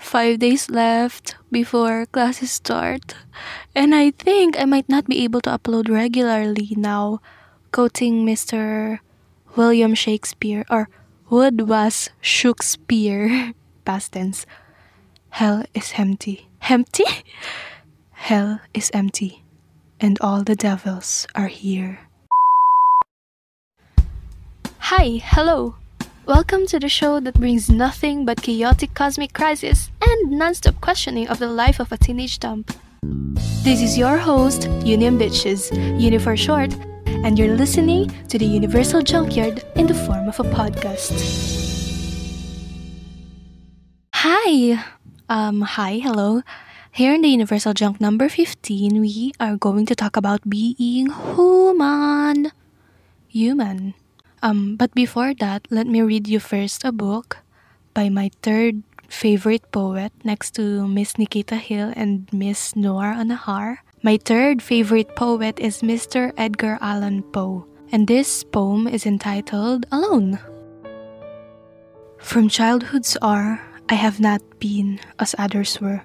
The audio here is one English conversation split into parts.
five days left before classes start. And I think I might not be able to upload regularly now, quoting Mr. William Shakespeare or Wood was Shakespeare, past tense. Hell is empty. Empty? Hell is empty, and all the devils are here. Hi, hello. Welcome to the show that brings nothing but chaotic cosmic crisis and non-stop questioning of the life of a teenage dump. This is your host, Union Bitches, Eunie for short, and you're listening to the Eunieversal Junkyard in the form of a podcast. Hi! Um, hi, hello. Here in the Eunieversal Junk number 15, we are going to talk about being human. Human. Um, but before that, let me read you first a book by my third favorite poet next to Miss Nikita Gill and Miss Noor Unnahar. My third favorite poet is Mr. Edgar Allan Poe, and this poem is entitled Alone. From childhood's hour, I have not been as others were.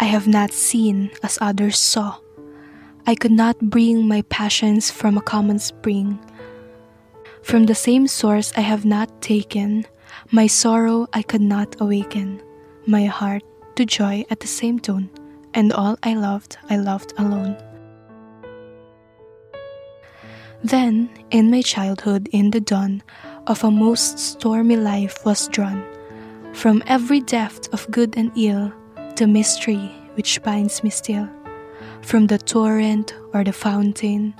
I have not seen as others saw. I could not bring my passions from a common spring from the same source I have not taken, my sorrow I could not awaken, my heart to joy at the same tone, and all I loved, I loved alone. Then, in my childhood, in the dawn of a most stormy life was drawn, from every depth of good and ill, the mystery which binds me still, from the torrent or the fountain,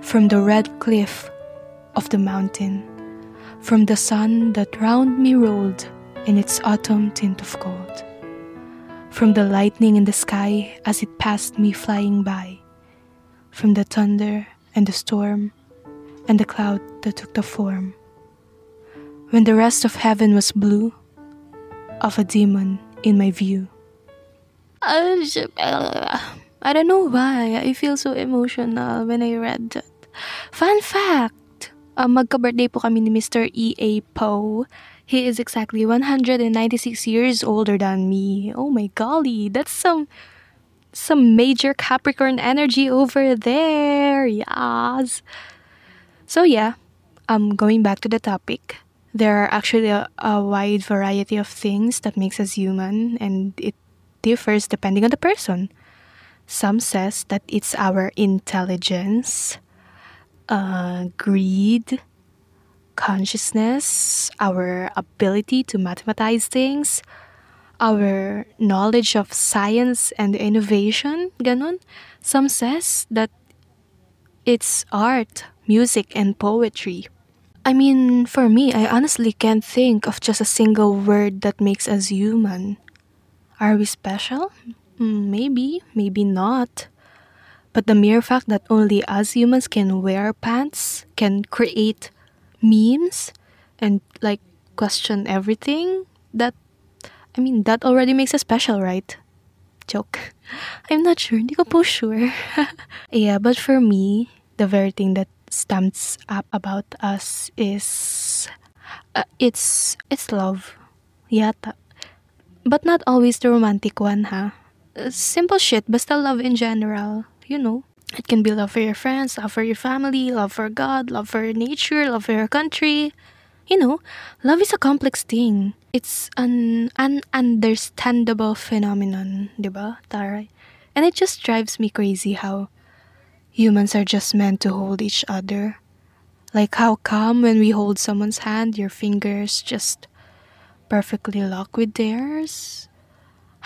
from the red cliff of the mountain, from the sun that round me rolled in its autumn tint of gold, from the lightning in the sky as it passed me flying by, from the thunder and the storm and the cloud that took the form, when the rest of heaven was blue, of a demon in my view. I don't know why I feel so emotional when I read that. Fun fact Um, magka-birthday po kami ni Mr. E.A. Poe. He is exactly 196 years older than me. Oh my golly, that's some some major Capricorn energy over there. Yes. So yeah, um going back to the topic. There are actually a, a wide variety of things that makes us human and it differs depending on the person. Some says that it's our intelligence uh, greed, consciousness, our ability to mathematize things, our knowledge of science and innovation, ganon. Some says that it's art, music, and poetry. I mean, for me, I honestly can't think of just a single word that makes us human. Are we special? Hmm, maybe, maybe not. But the mere fact that only us humans can wear pants, can create memes, and like question everything, that, I mean, that already makes us special, right? Joke. I'm not sure, hindi ko po sure. yeah, but for me, the very thing that stamps up about us is uh, it's it's love. Yata. But not always the romantic one, ha? Uh, simple shit, basta love in general you know, it can be love for your friends, love for your family, love for God, love for nature, love for your country. You know, love is a complex thing. It's an ununderstandable phenomenon, diba, Taray? And it just drives me crazy how humans are just meant to hold each other. Like how come when we hold someone's hand, your fingers just perfectly lock with theirs?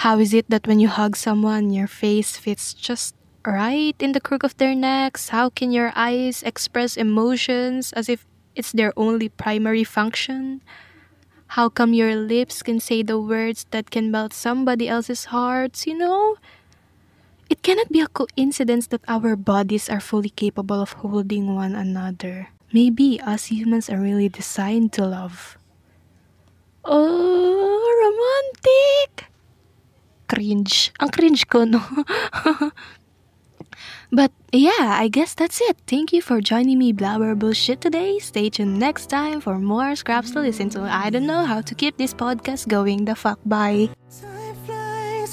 How is it that when you hug someone, your face fits just right in the crook of their necks? How can your eyes express emotions as if it's their only primary function? How come your lips can say the words that can melt somebody else's hearts, you know? It cannot be a coincidence that our bodies are fully capable of holding one another. Maybe us humans are really designed to love. Oh, romantic! Cringe. Ang cringe ko, no? But yeah, I guess that's it. Thank you for joining me blabber bullshit today. Stay tuned next time for more scraps to listen to. I don't know how to keep this podcast going the fuck. Bye.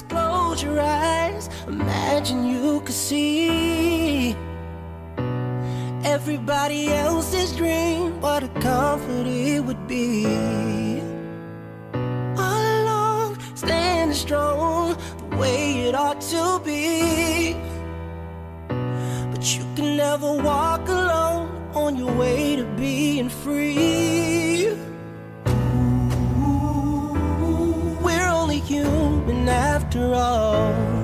close your eyes, imagine you could see everybody else's dream. What a comfort it would be. All along, standing strong, the way it ought to be. You can never walk alone on your way to being free. We're only human after all.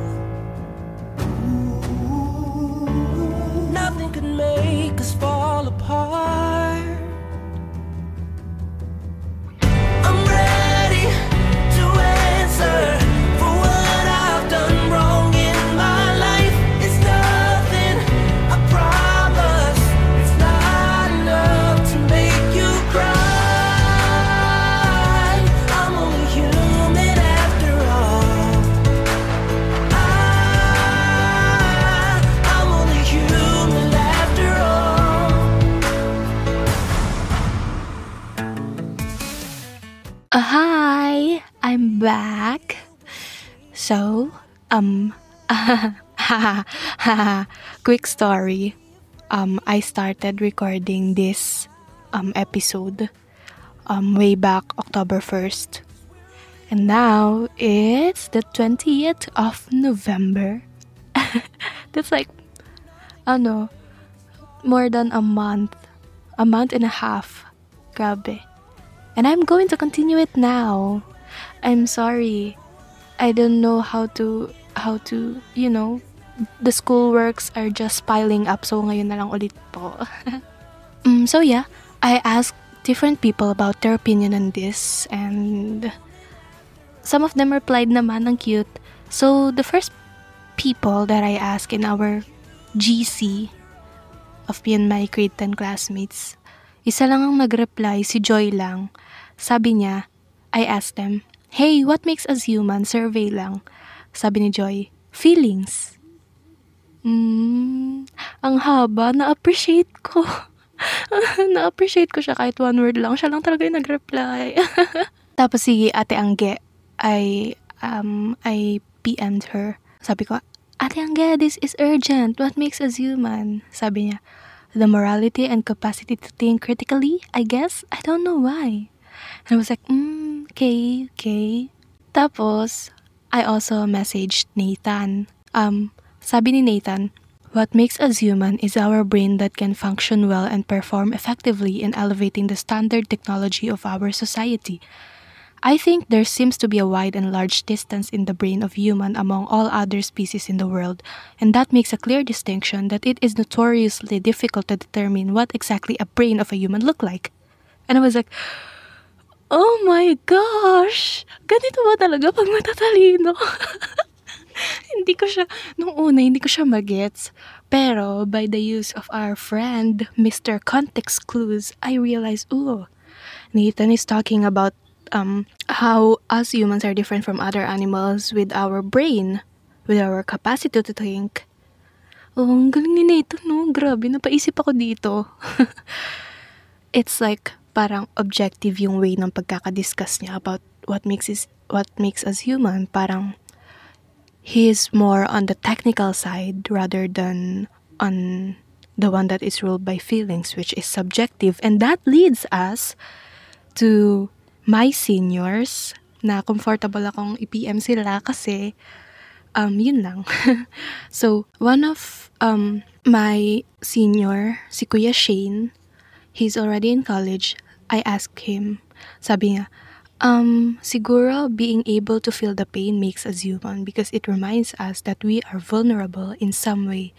So, um, quick story. Um, I started recording this um episode um way back October 1st. And now it's the 20th of November. That's like ano, more than a month. A month and a half. Grabe. And I'm going to continue it now. I'm sorry. I don't know how to how to, you know, the school works are just piling up so ngayon na lang ulit po. mm, so yeah, I asked different people about their opinion on this and some of them replied naman ng cute. So the first people that I asked in our GC of me and my grade 10 classmates, isa lang ang nag-reply, si Joy lang. Sabi niya, I asked them, Hey, what makes us human? Survey lang. Sabi ni Joy, feelings. Mm, ang haba, na-appreciate ko. na-appreciate ko siya kahit one word lang. Siya lang talaga yung nag-reply. Tapos si Ate Angge, I, um, I PM'd her. Sabi ko, Ate Angge, this is urgent. What makes us human? Sabi niya, the morality and capacity to think critically, I guess. I don't know why. And I was like, mm, okay, okay. Tapos, I also messaged Nathan. Um, sabi ni Nathan, what makes us human is our brain that can function well and perform effectively in elevating the standard technology of our society. I think there seems to be a wide and large distance in the brain of human among all other species in the world, and that makes a clear distinction that it is notoriously difficult to determine what exactly a brain of a human look like. And I was like, oh my gosh! Ganito ba talaga pag matatalino? hindi ko siya, nung una, hindi ko siya magets. Pero, by the use of our friend, Mr. Context Clues, I realized, ooh, Nathan is talking about um, how us humans are different from other animals with our brain, with our capacity to think. Oh, ang galing ni Nathan, no? Grabe, napaisip ako dito. It's like, parang objective yung way ng pagkakadiscuss niya about what makes is what makes us human. Parang, he is more on the technical side rather than on the one that is ruled by feelings, which is subjective. And that leads us to my seniors na comfortable akong i-PM sila kasi um, yun lang. so, one of um, my senior, si Kuya Shane, he's already in college. I asked him, sabi niya, um, siguro being able to feel the pain makes us human because it reminds us that we are vulnerable in some way,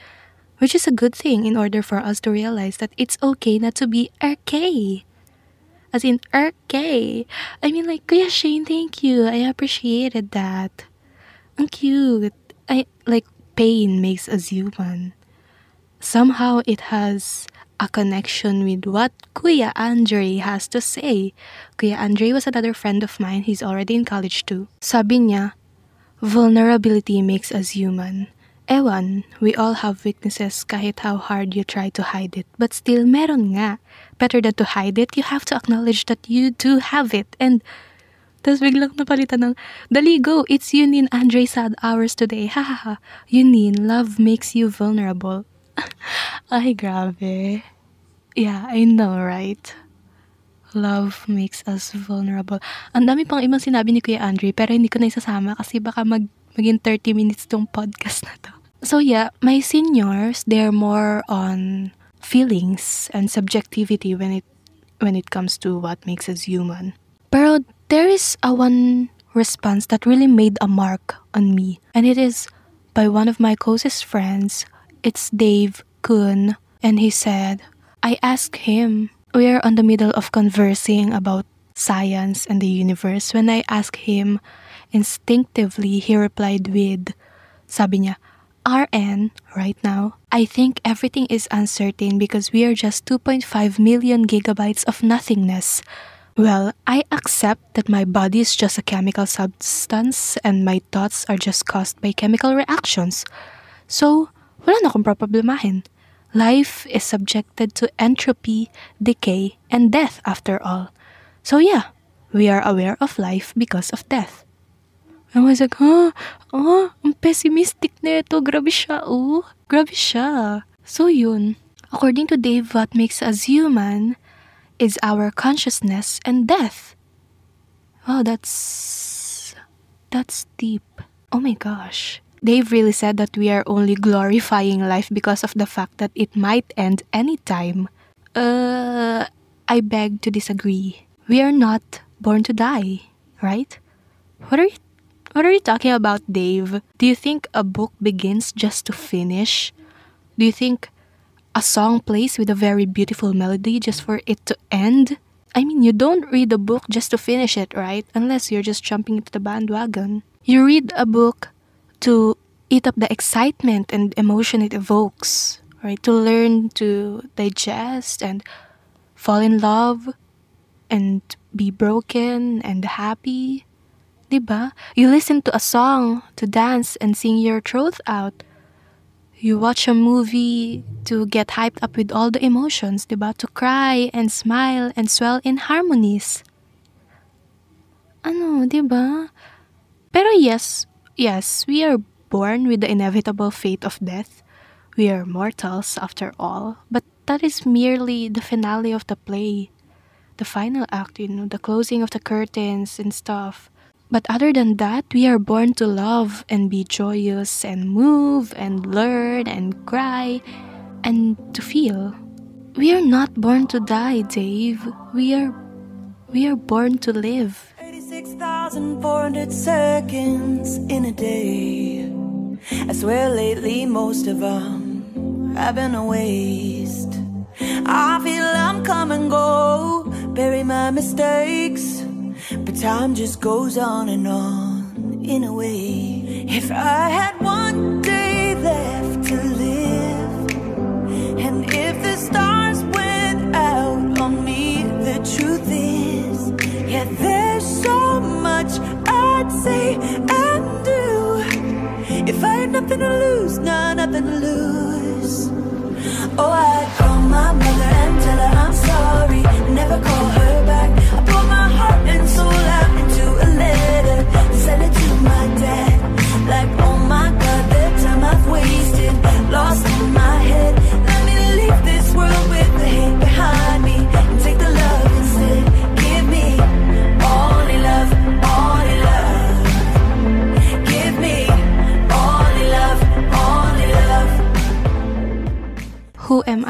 which is a good thing in order for us to realize that it's okay not to be okay. As in, okay. I mean, like, Kuya Shane, thank you. I appreciated that. Ang cute. I, like, pain makes us human. Somehow it has a connection with what Kuya Andre has to say. Kuya Andre was another friend of mine. He's already in college too. Sabi niya, vulnerability makes us human. Ewan, we all have weaknesses kahit how hard you try to hide it. But still, meron nga. Better than to hide it, you have to acknowledge that you do have it. And Tapos biglang napalitan ng, Dali, go! It's Yunin Andre sad hours today. Ha ha ha. Yunin, love makes you vulnerable. Ay, grabe. Yeah, I know, right? Love makes us vulnerable. Ang dami pang ibang sinabi ni Kuya Andre, pero hindi ko na isasama kasi baka mag, maging 30 minutes tong podcast na to. So yeah, my seniors, they're more on feelings and subjectivity when it when it comes to what makes us human. Pero there is a one response that really made a mark on me, and it is by one of my closest friends. It's Dave Kuhn, and he said, I asked him, we are on the middle of conversing about science and the universe. When I asked him, instinctively he replied with, sabi niya, RN, right now, I think everything is uncertain because we are just 2.5 million gigabytes of nothingness. Well, I accept that my body is just a chemical substance and my thoughts are just caused by chemical reactions. So, wala na akong problemahin. Life is subjected to entropy, decay, and death after all. So yeah, we are aware of life because of death. I was like, huh? Oh, ang pessimistic na ito. Grabe siya, oh. Grabe siya. So yun. According to Dave, what makes us human is our consciousness and death. Wow, that's... That's deep. Oh my gosh. Dave really said that we are only glorifying life because of the fact that it might end anytime. Uh, I beg to disagree. We are not born to die, right? What are you what are you talking about, Dave? Do you think a book begins just to finish? Do you think a song plays with a very beautiful melody just for it to end? I mean, you don't read a book just to finish it, right? Unless you're just jumping into the bandwagon. You read a book to eat up the excitement and emotion it evokes, right? To learn to digest and fall in love and be broken and happy. Diba? You listen to a song to dance and sing your truth out. You watch a movie to get hyped up with all the emotions, diba? To cry and smile and swell in harmonies. Ano, diba? Pero yes, yes, we are born with the inevitable fate of death. We are mortals after all, but that is merely the finale of the play. The final act, you know, the closing of the curtains and stuff. But other than that, we are born to love and be joyous and move and learn and cry and to feel. We are not born to die, Dave. We are we are born to live. 86,400 seconds in a day. I swear lately most of them have been a waste. I feel I'm come and go, bury my mistakes. But time just goes on and on in a way. If I had one day say and do. If I had nothing to lose, nah, nothing to lose. Oh, I'd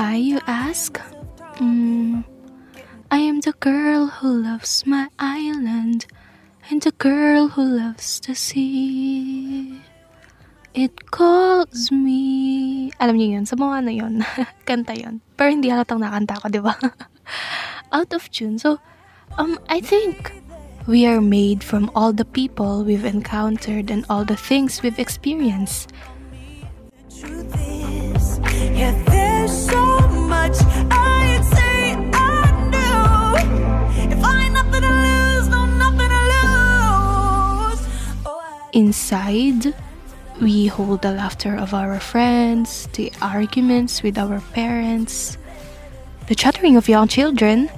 I, you ask? Mm, I am the girl who loves my island and the girl who loves the sea. It calls me. Alam niyo yun, sa mga ano yun, kanta yun. Pero hindi halatang nakanta ko, di ba? Out of tune. So, um, I think we are made from all the people we've encountered and all the things we've experienced. Inside, we hold the laughter of our friends, the arguments with our parents, the chattering of young children,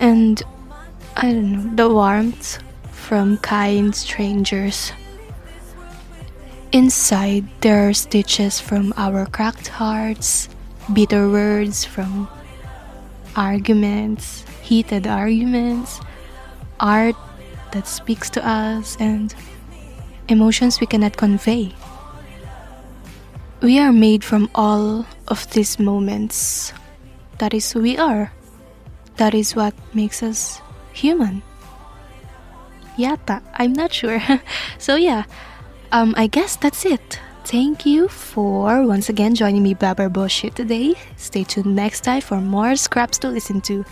and I don't know, the warmth from kind strangers. Inside, there are stitches from our cracked hearts, bitter words from arguments, heated arguments, art that speaks to us, and emotions we cannot convey. We are made from all of these moments. That is who we are. That is what makes us human. Yata, I'm not sure. so yeah, um, I guess that's it. Thank you for once again joining me blabber bullshit today. Stay tuned next time for more scraps to listen to.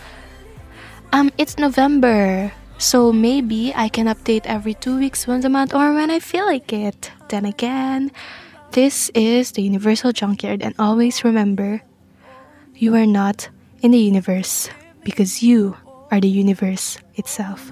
Um, it's November, so maybe I can update every two weeks, once a month, or when I feel like it. Then again, this is the Eunieversal Junkyard, and always remember, you are not in the universe because you are the universe itself.